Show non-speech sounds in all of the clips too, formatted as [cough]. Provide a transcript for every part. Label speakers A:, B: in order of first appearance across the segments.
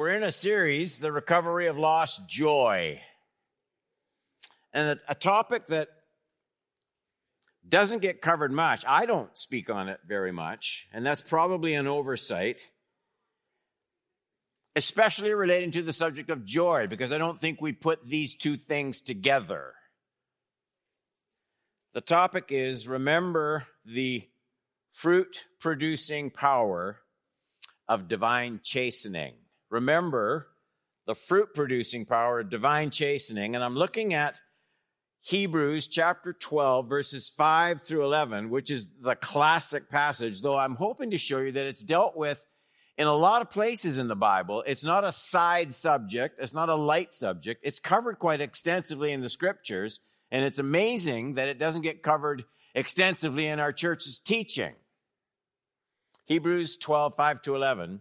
A: We're in a series, The Recovery of Lost Joy. And a, topic that doesn't get covered much. I don't speak on it very much, and that's probably an oversight, especially relating to the subject of joy, because I don't think we put these two things together. The topic is remember the fruit producing power of divine chastening. Remember the fruit producing power of divine chastening. And I'm looking at Hebrews chapter 12, verses 5 through 11, which is the classic passage, though I'm hoping to show you that it's dealt with in a lot of places in the Bible. It's not a side subject, it's not a light subject. It's covered quite extensively in the scriptures, and it's amazing that it doesn't get covered extensively in our church's teaching. Hebrews 12, 5 to 11.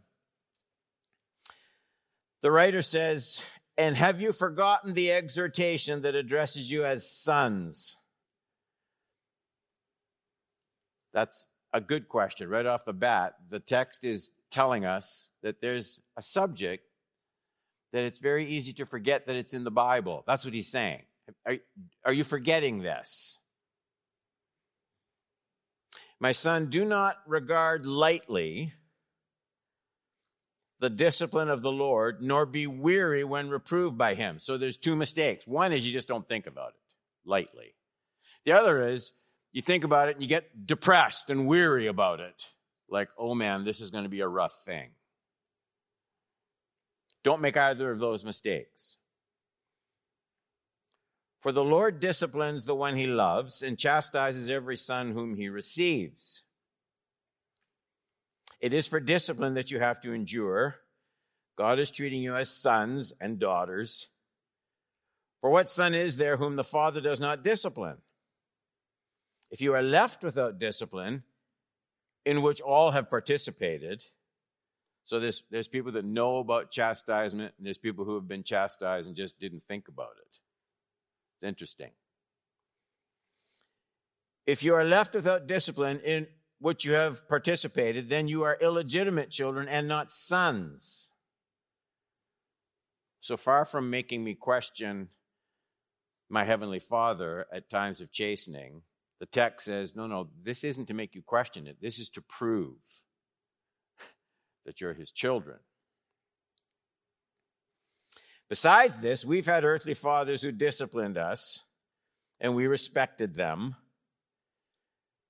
A: The writer says, And have you forgotten the exhortation that addresses you as sons? That's a good question. Right off the bat, the text is telling us that there's a subject that it's very easy to forget that it's in the Bible. That's what he's saying. Are, are you forgetting this? My son, do not regard lightly the discipline of the Lord, nor be weary when reproved by him. So there's two mistakes. One is you just don't think about it lightly. The other is you think about it and you get depressed and weary about it. Like, oh man, this is going to be a rough thing. Don't make either of those mistakes. For the Lord disciplines the one he loves and chastises every son whom he receives. It is for discipline that you have to endure. God is treating you as sons and daughters. For what son is there whom the father does not discipline? If you are left without discipline, in which all have participated, so there's, there's people that know about chastisement, and there's people who have been chastised and just didn't think about it. It's interesting. If you are left without discipline in which you have participated, then you are illegitimate children and not sons. So far from making me question my heavenly father at times of chastening, the text says, no, no, this isn't to make you question it. This is to prove [laughs] that you're his children. Besides this, we've had earthly fathers who disciplined us, and we respected them.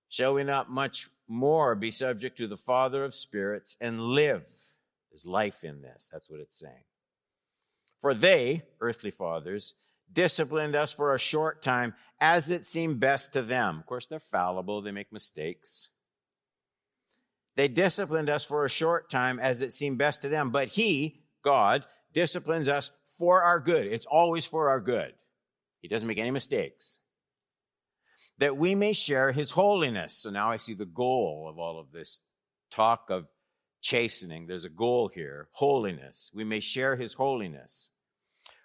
A: Shall we not much more be subject to the Father of spirits and live? There's life in this. That's what it's saying. For they, earthly fathers, disciplined us for a short time as it seemed best to them. Of course, they're fallible, they make mistakes. They disciplined us for a short time as it seemed best to them, but He, God, disciplines us for our good. It's always for our good. He doesn't make any mistakes. That we may share his holiness. So now I see the goal of all of this talk of chastening. There's a goal here holiness. We may share his holiness.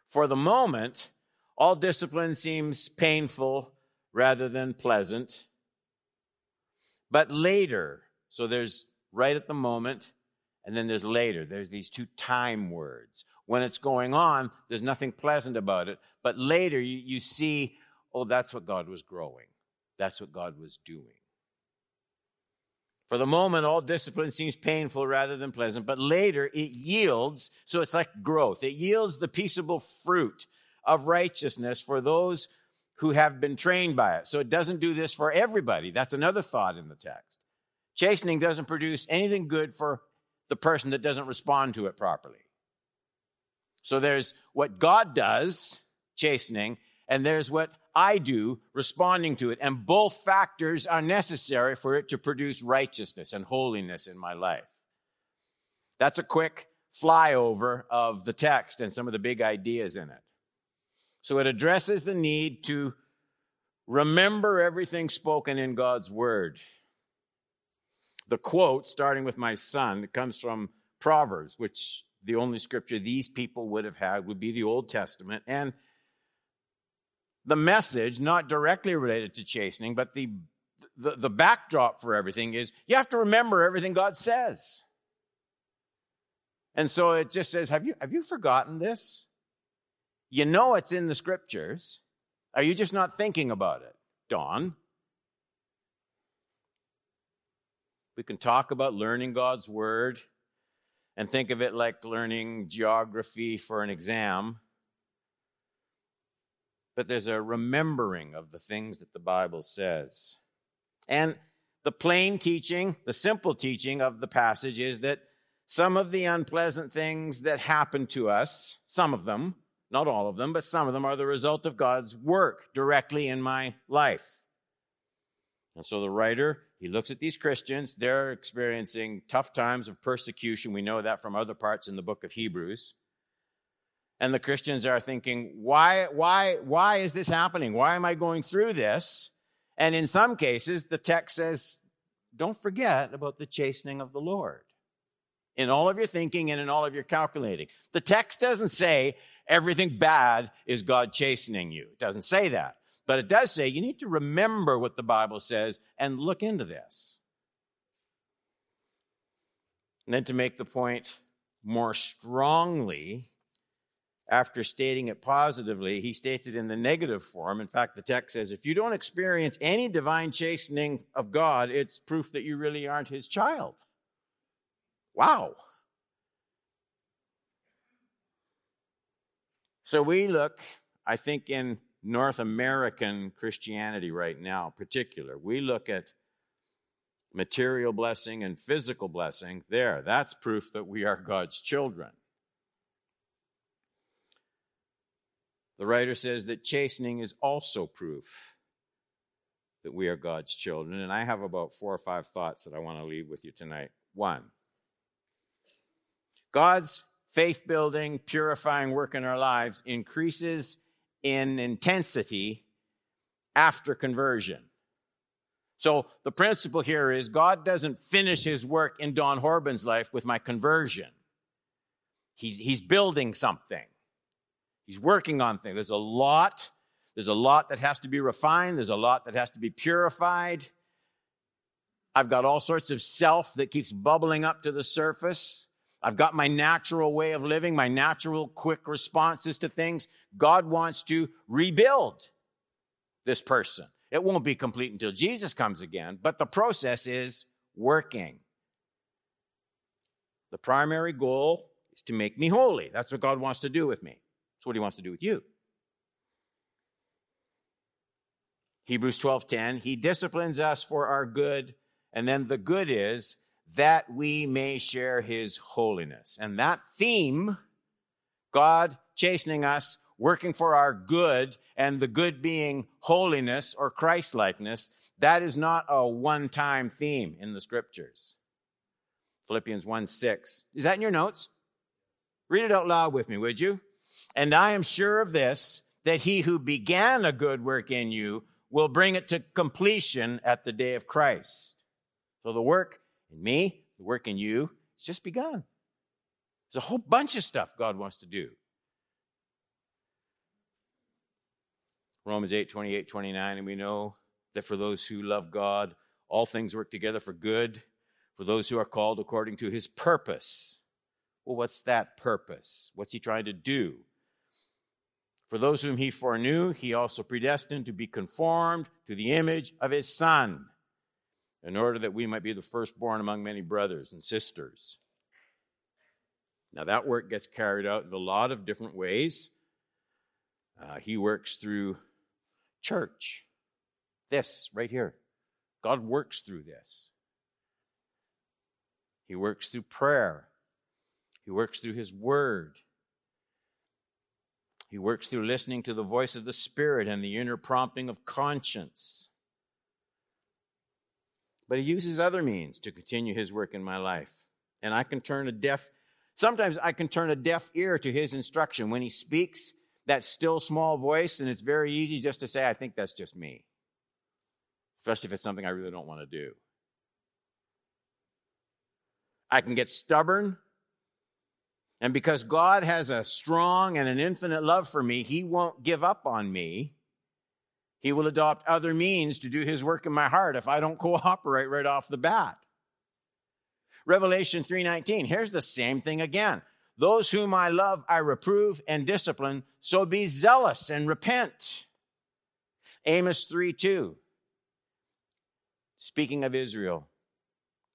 A: For the moment, all discipline seems painful rather than pleasant. But later, so there's right at the moment, and then there's later. There's these two time words. When it's going on, there's nothing pleasant about it. But later, you, you see, oh, that's what God was growing. That's what God was doing. For the moment, all discipline seems painful rather than pleasant, but later it yields, so it's like growth. It yields the peaceable fruit of righteousness for those who have been trained by it. So it doesn't do this for everybody. That's another thought in the text. Chastening doesn't produce anything good for the person that doesn't respond to it properly. So there's what God does, chastening, and there's what I do, responding to it. And both factors are necessary for it to produce righteousness and holiness in my life. That's a quick flyover of the text and some of the big ideas in it. So it addresses the need to remember everything spoken in God's word. The quote, starting with my son, comes from Proverbs, which the only scripture these people would have had would be the Old Testament. And the message, not directly related to chastening, but the, the, the, backdrop for everything is you have to remember everything God says. And so it just says, have you, have you forgotten this? You know it's in the scriptures. Are you just not thinking about it? Don? We can talk about learning God's word and think of it like learning geography for an exam. But there's a remembering of the things that the Bible says. And the plain teaching, the simple teaching of the passage is that some of the unpleasant things that happen to us, some of them, not all of them, but some of them are the result of God's work directly in my life. And so the writer, he looks at these Christians. They're experiencing tough times of persecution. We know that from other parts in the book of Hebrews. And the Christians are thinking, why, why, why is this happening? Why am I going through this? And in some cases, the text says, don't forget about the chastening of the Lord in all of your thinking and in all of your calculating. The text doesn't say everything bad is God chastening you. It doesn't say that. But it does say you need to remember what the Bible says and look into this. And then to make the point more strongly, after stating it positively, he states it in the negative form. In fact, the text says if you don't experience any divine chastening of God, it's proof that you really aren't his child. Wow. So we look, I think, in North American Christianity right now, particular, we look at material blessing and physical blessing. There, that's proof that we are God's children. The writer says that chastening is also proof that we are God's children. And I have about four or five thoughts that I want to leave with you tonight. One, God's faith building, purifying work in our lives increases in intensity after conversion. So the principle here is God doesn't finish his work in Don Horban's life with my conversion. He's, he's building something. He's working on things. There's a lot. There's a lot that has to be refined. There's a lot that has to be purified. I've got all sorts of self that keeps bubbling up to the surface. I've got my natural way of living, my natural quick responses to things. God wants to rebuild this person. It won't be complete until Jesus comes again, but the process is working. The primary goal is to make me holy. That's what God wants to do with me. That's what he wants to do with you. Hebrews 12:10, he disciplines us for our good, and then the good is that we may share his holiness. And that theme, God chastening us, working for our good, and the good being holiness or Christlikeness, that is not a one time theme in the scriptures. Philippians 1 6. Is that in your notes? Read it out loud with me, would you? And I am sure of this, that he who began a good work in you will bring it to completion at the day of Christ. So the work in me, the work in you, it's just begun. There's a whole bunch of stuff God wants to do. Romans 8, 28, 29, and we know that for those who love God, all things work together for good, for those who are called according to his purpose. Well, what's that purpose? What's he trying to do? For those whom he foreknew, he also predestined to be conformed to the image of his Son in order that we might be the firstborn among many brothers and sisters. Now, that work gets carried out in a lot of different ways. Uh, he works through church. This right here. God works through this. He works through prayer. He works through His Word. He works through listening to the voice of the Spirit and the inner prompting of conscience. But he uses other means to continue his work in my life. And I can turn a deaf, sometimes I can turn a deaf ear to his instruction. When he speaks, that still small voice, and it's very easy just to say, I think that's just me. Especially if it's something I really don't want to do. I can get stubborn. And because God has a strong and an infinite love for me, He won't give up on me. He will adopt other means to do his work in my heart if I don't [laughs] cooperate right off the bat. Revelation 3:19, here's the same thing again. Those whom I love, I reprove and discipline, so be zealous and repent. Amos 3 2. Speaking of Israel,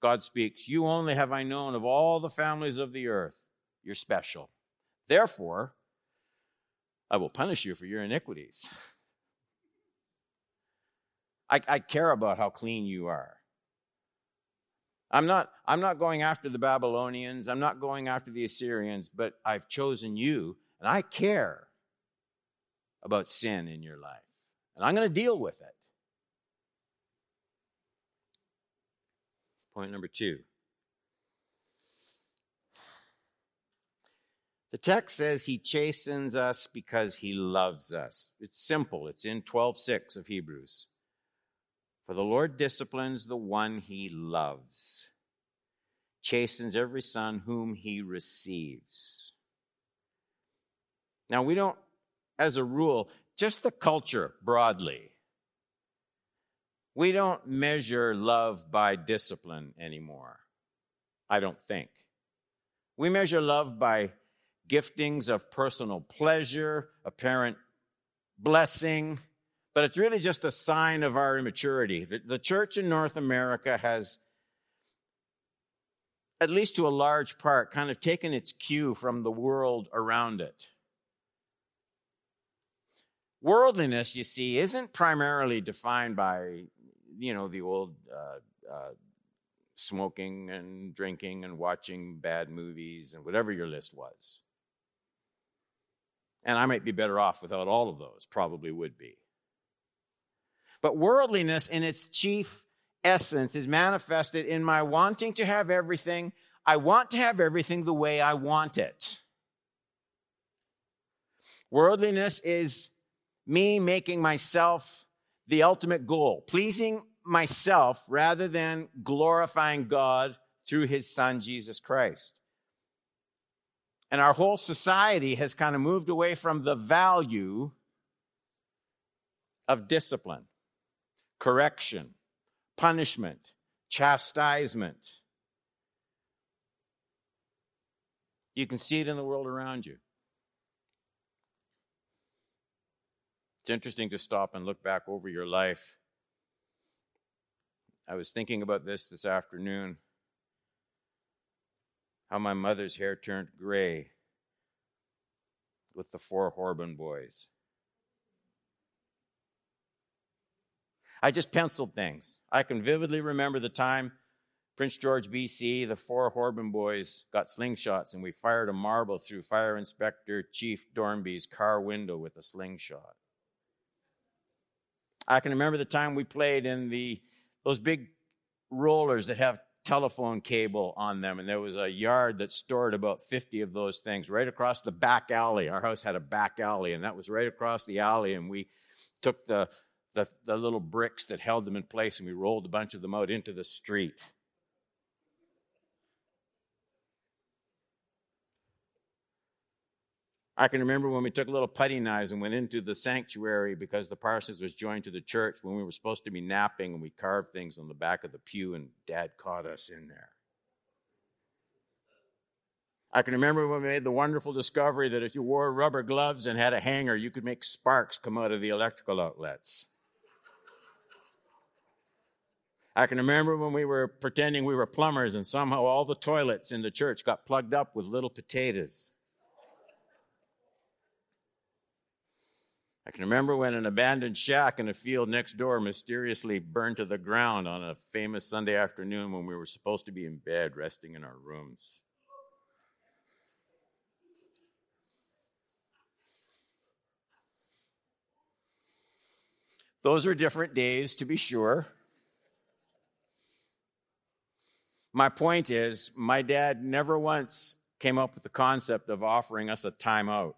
A: God speaks, You only have I known of all the families of the earth. You're special. Therefore, I will punish you for your iniquities. [laughs] I, I care about how clean you are. I'm not, I'm not going after the Babylonians. I'm not going after the Assyrians, but I've chosen you, and I care about sin in your life. And I'm going to deal with it. Point number two. The text says he chastens us because he loves us. It's simple. It's in 12:6 of Hebrews. For the Lord disciplines the one he loves, chastens every son whom he receives. Now, we don't, as a rule, just the culture broadly, we don't measure love by discipline anymore. I don't think. We measure love by giftings of personal pleasure, apparent blessing, but it's really just a sign of our immaturity. The, church in North America has, at least to a large part, kind of taken its cue from the world around it. Worldliness, you see, isn't primarily defined by, you know, the old uh, uh, smoking and drinking and watching bad movies and whatever your list was. And I might be better off without all of those, probably would be. But worldliness in its chief essence is manifested in my wanting to have everything. I want to have everything the way I want it. Worldliness is me making myself the ultimate goal, pleasing myself rather than glorifying God through his son, Jesus Christ. And our whole society has kind of moved away from the value of discipline correction, punishment, chastisement. You can see it in the world around you. It's interesting to stop and look back over your life. I was thinking about this this afternoon how my mother's hair turned gray with the four Horban boys. I just penciled things. I can vividly remember the time Prince George, BC, the four Horban boys got slingshots and we fired a marble through Fire Inspector Chief Dornby's car window with a slingshot. I can remember the time we played in the those big rollers that have telephone cable on them, and there was a yard that stored about 50 of those things right across the back alley. Our house had a back alley, and that was right across the alley, and we took the the, the little bricks that held them in place and we rolled a bunch of them out into the street. I can remember when we took little putty knives and went into the sanctuary because the parsonage was joined to the church when we were supposed to be napping and we carved things on the back of the pew and dad caught us in there. I can remember when we made the wonderful discovery that if you wore rubber gloves and had a hanger, you could make sparks come out of the electrical outlets. I can remember when we were pretending we were plumbers and somehow all the toilets in the church got plugged up with little potatoes. I can remember when an abandoned shack in a field next door mysteriously burned to the ground on a famous Sunday afternoon when we were supposed to be in bed resting in our rooms. Those are different days, to be sure. My point is, my dad never once came up with the concept of offering us a timeout.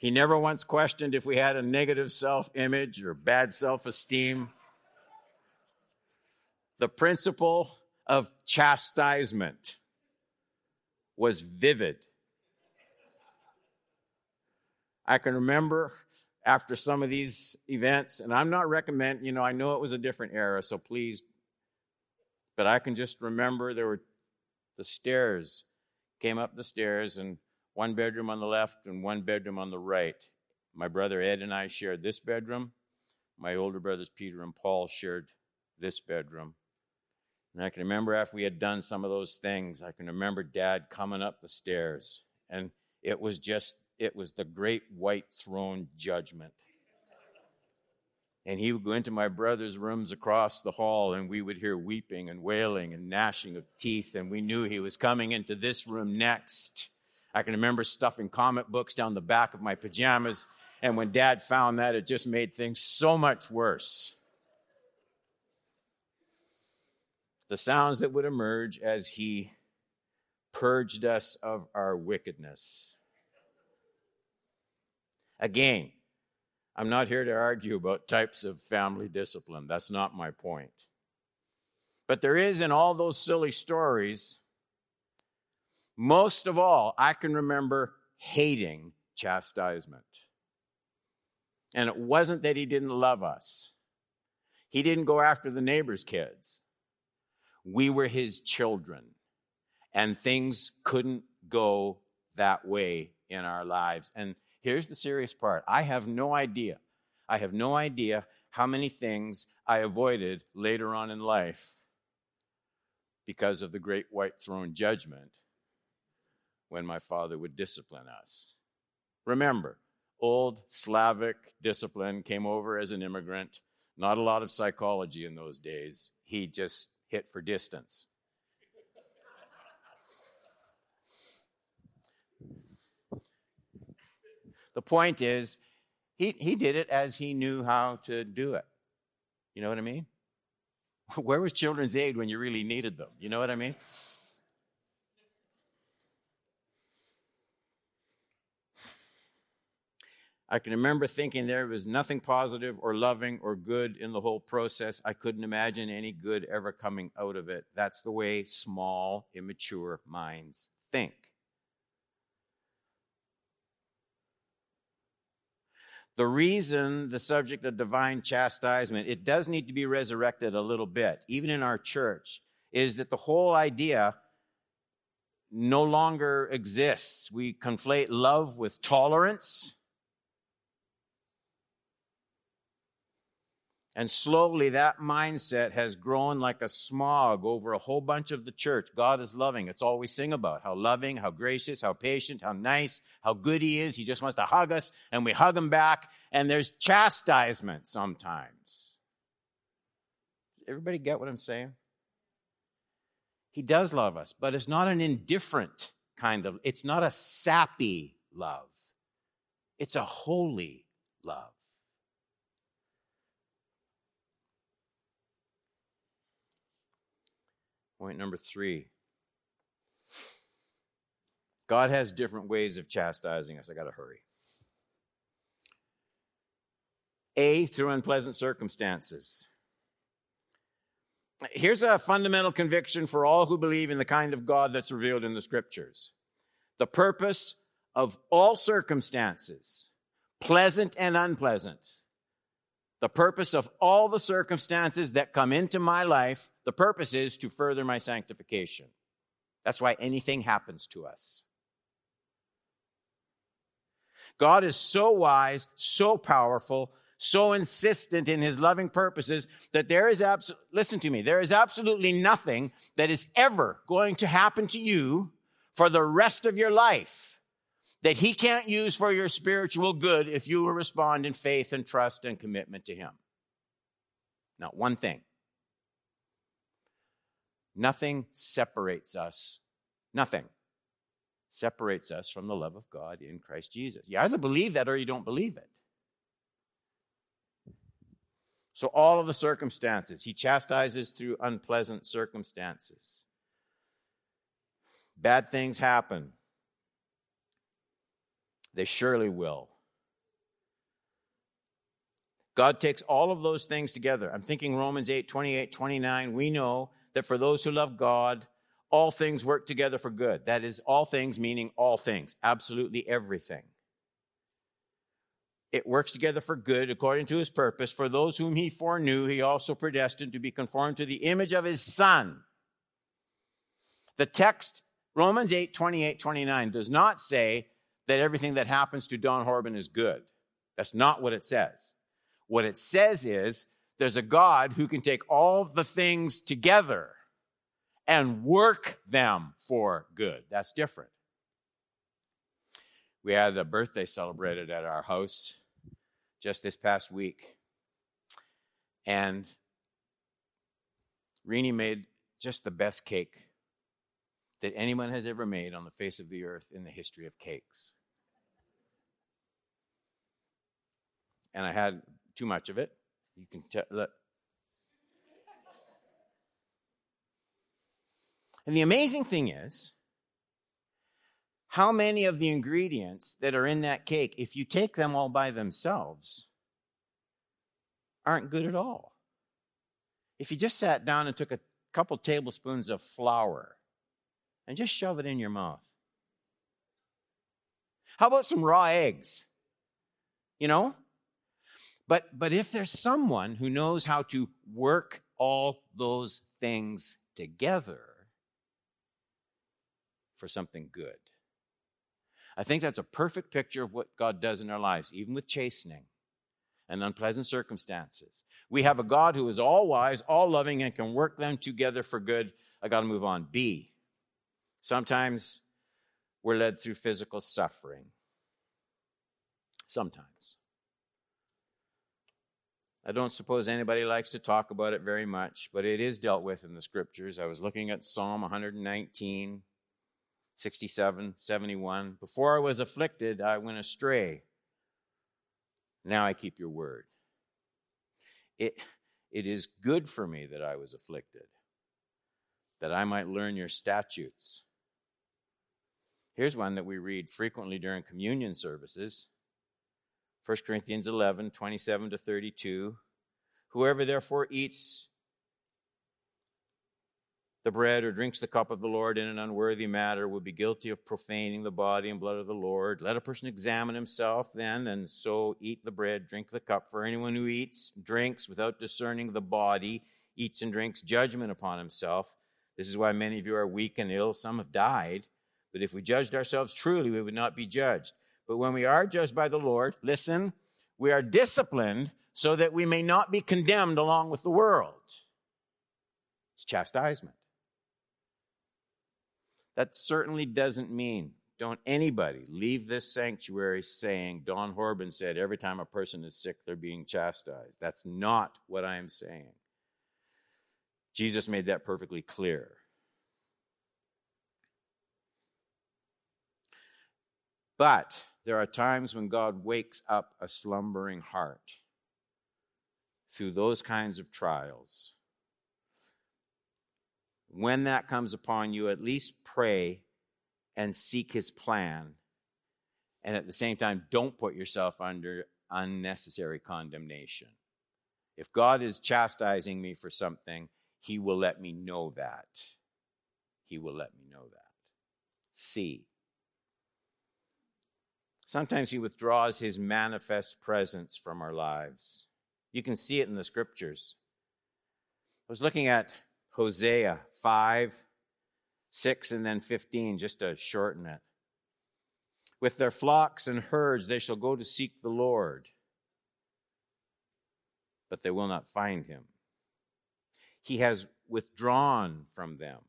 A: He never once questioned if we had a negative self image or bad self esteem. The principle of chastisement was vivid. I can remember after some of these events, and I'm not recommending, you know, I know it was a different era, so please But I can just remember there were the stairs, came up the stairs, and one bedroom on the left and one bedroom on the right. My brother Ed and I shared this bedroom. My older brothers Peter and Paul shared this bedroom. And I can remember after we had done some of those things, I can remember dad coming up the stairs. And it was just, it was the great white throne judgment. And he would go into my brother's rooms across the hall, and we would hear weeping and wailing and gnashing of teeth, and we knew he was coming into this room next. I can remember stuffing comic books down the back of my pajamas, and when dad found that, it just made things so much worse. The sounds that would emerge as he purged us of our wickedness. Again, I'm not here to argue about types of family discipline. That's not my point. But there is in all those silly stories, most of all, I can remember hating chastisement. And it wasn't that he didn't love us, he didn't go after the neighbor's kids. We were his children, and things couldn't go that way in our lives. And Here's the serious part I have no idea. I have no idea how many things I avoided later on in life because of the great white throne judgment when my father would discipline us. Remember, old Slavic discipline came over as an immigrant. Not a lot of psychology in those days. He just hit for distance. The point is, he, he did it as he knew how to do it. You know what I mean? [laughs] Where was Children's Aid when you really needed them? You know what I mean? I can remember thinking there was nothing positive or loving or good in the whole process. I couldn't imagine any good ever coming out of it. That's the way small, immature minds think. The reason the subject of divine chastisement, it does need to be resurrected a little bit, even in our church, is that the whole idea no longer exists. We conflate love with tolerance. And slowly that mindset has grown like a smog over a whole bunch of the church. God is loving. It's all we sing about. How loving, how gracious, how patient, how nice, how good he is. He just wants to hug us and we hug him back. And there's chastisement sometimes. Everybody get what I'm saying? He does love us, but it's not an indifferent kind of, it's not a sappy love. It's a holy love. Point number three God has different ways of chastising us. I got to hurry. A, through unpleasant circumstances. Here's a fundamental conviction for all who believe in the kind of God that's revealed in the scriptures. The purpose of all circumstances, pleasant and unpleasant, the purpose of all the circumstances that come into my life, the purpose is to further my sanctification. That's why anything happens to us. God is so wise, so powerful, so insistent in his loving purposes that there is abs- listen to me, there is absolutely nothing that is ever going to happen to you for the rest of your life that he can't use for your spiritual good if you will respond in faith and trust and commitment to him. Not one thing. Nothing separates us. Nothing separates us from the love of God in Christ Jesus. You either believe that or you don't believe it. So, all of the circumstances, he chastises through unpleasant circumstances. Bad things happen. They surely will. God takes all of those things together. I'm thinking Romans 8, 28, 29. We know that for those who love God, all things work together for good. That is, all things meaning all things, absolutely everything. It works together for good according to his purpose. For those whom he foreknew, he also predestined to be conformed to the image of his Son, The text, Romans 8, 28, 29, does not say that everything that happens to Don Horban is good. That's not what it says. What it says is there's a God who can take all the things together and work them for good. That's different. We had a birthday celebrated at our house just this past week. And Renee made just the best cake that anyone has ever made on the face of the earth in the history of cakes. And I had too much of it. You can tell. And the amazing thing is, how many of the ingredients that are in that cake, if you take them all by themselves, aren't good at all? If you just sat down and took a couple tablespoons of flour and just shove it in your mouth. How about some raw eggs? You know? But but if there's someone who knows how to work all those things together for something good. I think that's a perfect picture of what God does in our lives, even with chastening and unpleasant circumstances. We have a God who is all wise, all loving, and can work them together for good. I got to move on. B. Sometimes we're led through physical suffering. Sometimes. I don't suppose anybody likes to talk about it very much, but it is dealt with in the scriptures. I was looking at Psalm 119, 67, 71. Before I was afflicted, I went astray. Now I keep your word. It, it is good for me that I was afflicted, that I might learn your statutes. Here's one that we read frequently during communion services 1 Corinthians 11, 27 to 32. Whoever therefore eats the bread or drinks the cup of the Lord in an unworthy manner will be guilty of profaning the body and blood of the Lord. Let a person examine himself then, and so eat the bread, drink the cup. For anyone who eats, drinks without discerning the body, eats and drinks judgment upon himself. This is why many of you are weak and ill. Some have died. But if we judged ourselves truly, we would not be judged. But when we are judged by the Lord, listen, we are disciplined so that we may not be condemned along with the world. It's chastisement. That certainly doesn't mean don't anybody leave this sanctuary saying Don Horban said every time a person is sick, they're being chastised. That's not what I am saying. Jesus made that perfectly clear. But there are times when God wakes up a slumbering heart through those kinds of trials when that comes upon you, at least pray and seek his plan. And at the same time, don't put yourself under unnecessary condemnation. If God is chastising me for something, he will let me know that. He will let me know that. C. Sometimes he withdraws his manifest presence from our lives. You can see it in the scriptures. I was looking at Hosea 5, 6, and then 15, just to shorten it. With their flocks and herds, they shall go to seek the Lord, but they will not find him. He has withdrawn from them.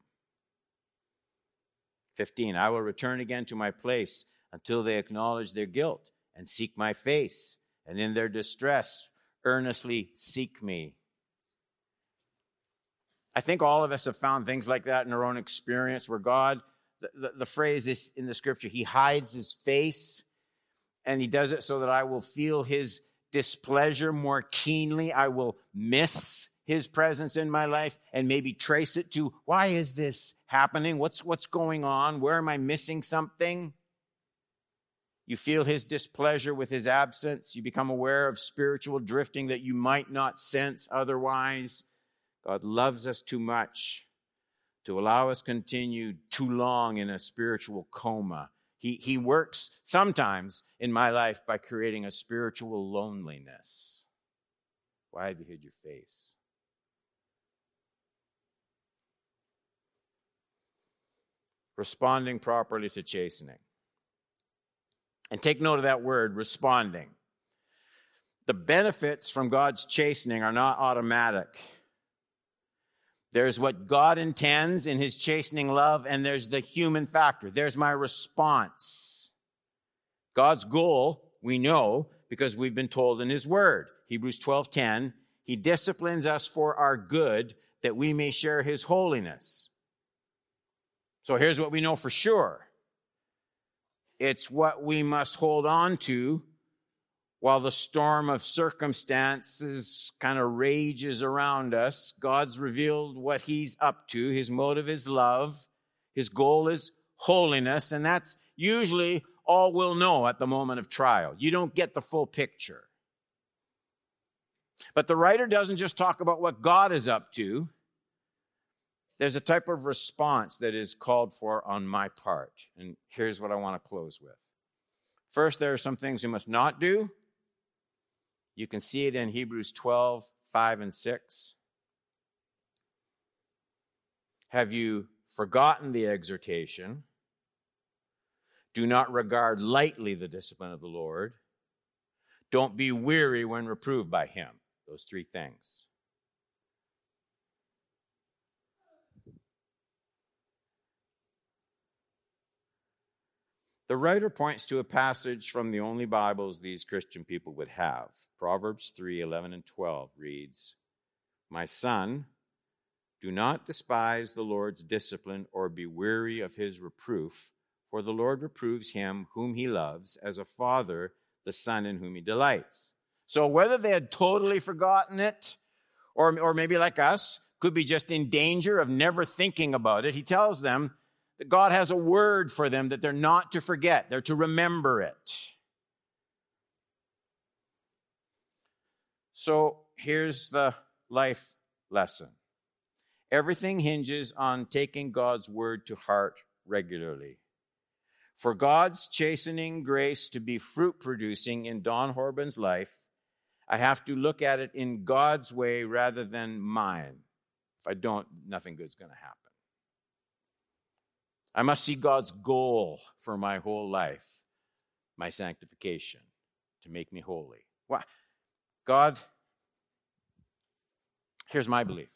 A: 15, I will return again to my place until they acknowledge their guilt and seek my face, and in their distress earnestly seek me. I think all of us have found things like that in our own experience where God, the, the, the, phrase is in the scripture, He hides His face and He does it so that I will feel His displeasure more keenly. I will miss His presence in my life and maybe trace it to why is this happening? What's, what's going on? Where am I missing something? You feel his displeasure with his absence. You become aware of spiritual drifting that you might not sense otherwise. God loves us too much to allow us continue too long in a spiritual coma. He, he works sometimes in my life by creating a spiritual loneliness. Why have you hid your face? responding properly to chastening. And take note of that word, responding. The benefits from God's chastening are not automatic. There's what God intends in his chastening love, and there's the human factor. There's my response. God's goal, we know, because we've been told in his word. Hebrews 12:10, he disciplines us for our good that we may share his holiness. So here's what we know for sure. It's what we must hold on to while the storm of circumstances kind of rages around us. God's revealed what he's up to. His motive is love. His goal is holiness. And that's usually all we'll know at the moment of trial. You don't get the full picture. But the writer doesn't just talk about what God is up to. There's a type of response that is called for on my part. And here's what I want to close with. First, there are some things you must not do. You can see it in Hebrews 12, 5 and 6. Have you forgotten the exhortation? Do not regard lightly the discipline of the Lord. Don't be weary when reproved by him. Those three things. The writer points to a passage from the only Bibles these Christian people would have. Proverbs 3 11 and 12 reads, My son, do not despise the Lord's discipline or be weary of his reproof, for the Lord reproves him whom he loves, as a father the son in whom he delights. So whether they had totally forgotten it, or, or maybe like us, could be just in danger of never thinking about it, he tells them, that God has a word for them that they're not to forget, they're to remember it. So here's the life lesson everything hinges on taking God's word to heart regularly. For God's chastening grace to be fruit producing in Don Horban's life, I have to look at it in God's way rather than mine. If I don't, nothing good's going to happen. I must see God's goal for my whole life, my sanctification, to make me holy. Why? God, here's my belief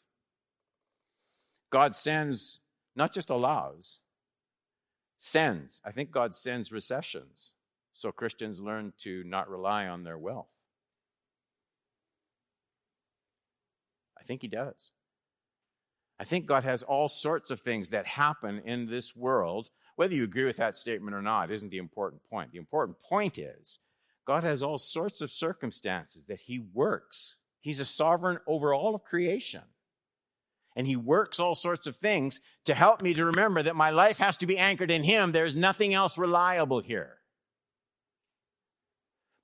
A: God sends, not just allows, sends. I think God sends recessions so Christians learn to not rely on their wealth. I think He does. I think God has all sorts of things that happen in this world. Whether you agree with that statement or not isn't the important point. The important point is God has all sorts of circumstances that He works. He's a sovereign over all of creation. And He works all sorts of things to help me to remember that my life has to be anchored in Him. There's nothing else reliable here.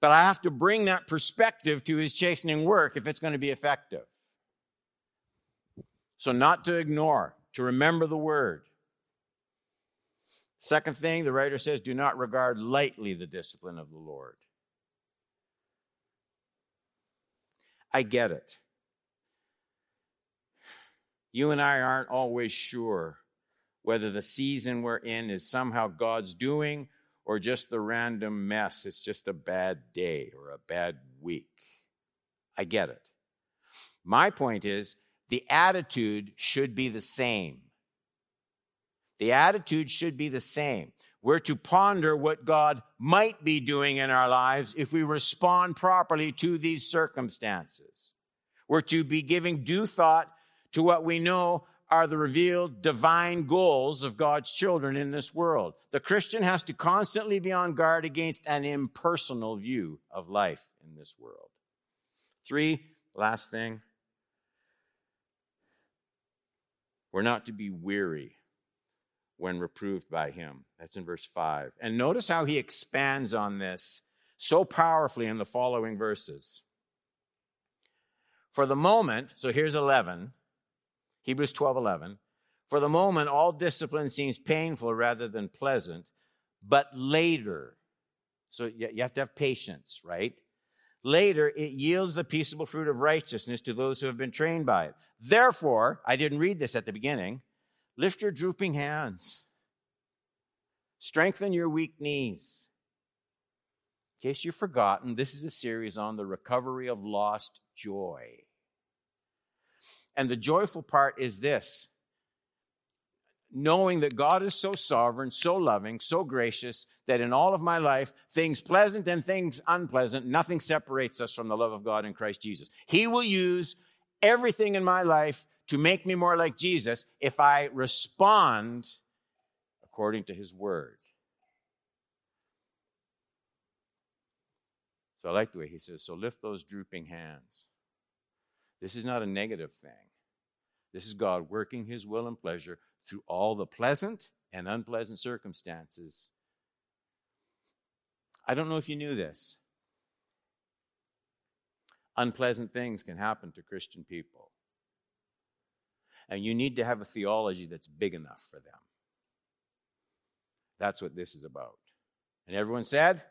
A: But I have to bring that perspective to His chastening work if it's going to be effective. So, not to ignore, to remember the word. Second thing, the writer says, do not regard lightly the discipline of the Lord. I get it. You and I aren't always sure whether the season we're in is somehow God's doing or just the random mess. It's just a bad day or a bad week. I get it. My point is, the attitude should be the same. The attitude should be the same. We're to ponder what God might be doing in our lives if we respond properly to these circumstances. We're to be giving due thought to what we know are the revealed divine goals of God's children in this world. The Christian has to constantly be on guard against an impersonal view of life in this world. Three, last thing, We're not to be weary when reproved by him. That's in verse 5. And notice how he expands on this so powerfully in the following verses. For the moment, so here's 11, Hebrews 12 11. For the moment, all discipline seems painful rather than pleasant, but later, so you have to have patience, right? Later, it yields the peaceable fruit of righteousness to those who have been trained by it. Therefore, I didn't read this at the beginning. Lift your drooping hands. Strengthen your weak knees. In case you've forgotten, this is a series on the recovery of lost joy. And the joyful part is this knowing that God is so sovereign, so loving, so gracious, that in all of my life, things pleasant and things unpleasant, nothing separates us from the love of God in Christ Jesus. He will use everything in my life to make me more like Jesus if I respond according to his word. So I like the way he says, so lift those drooping hands. This is not a negative thing. This is God working his will and pleasure through all the pleasant and unpleasant circumstances. I don't know if you knew this. Unpleasant things can happen to Christian people. And you need to have a theology that's big enough for them. That's what this is about. And everyone said,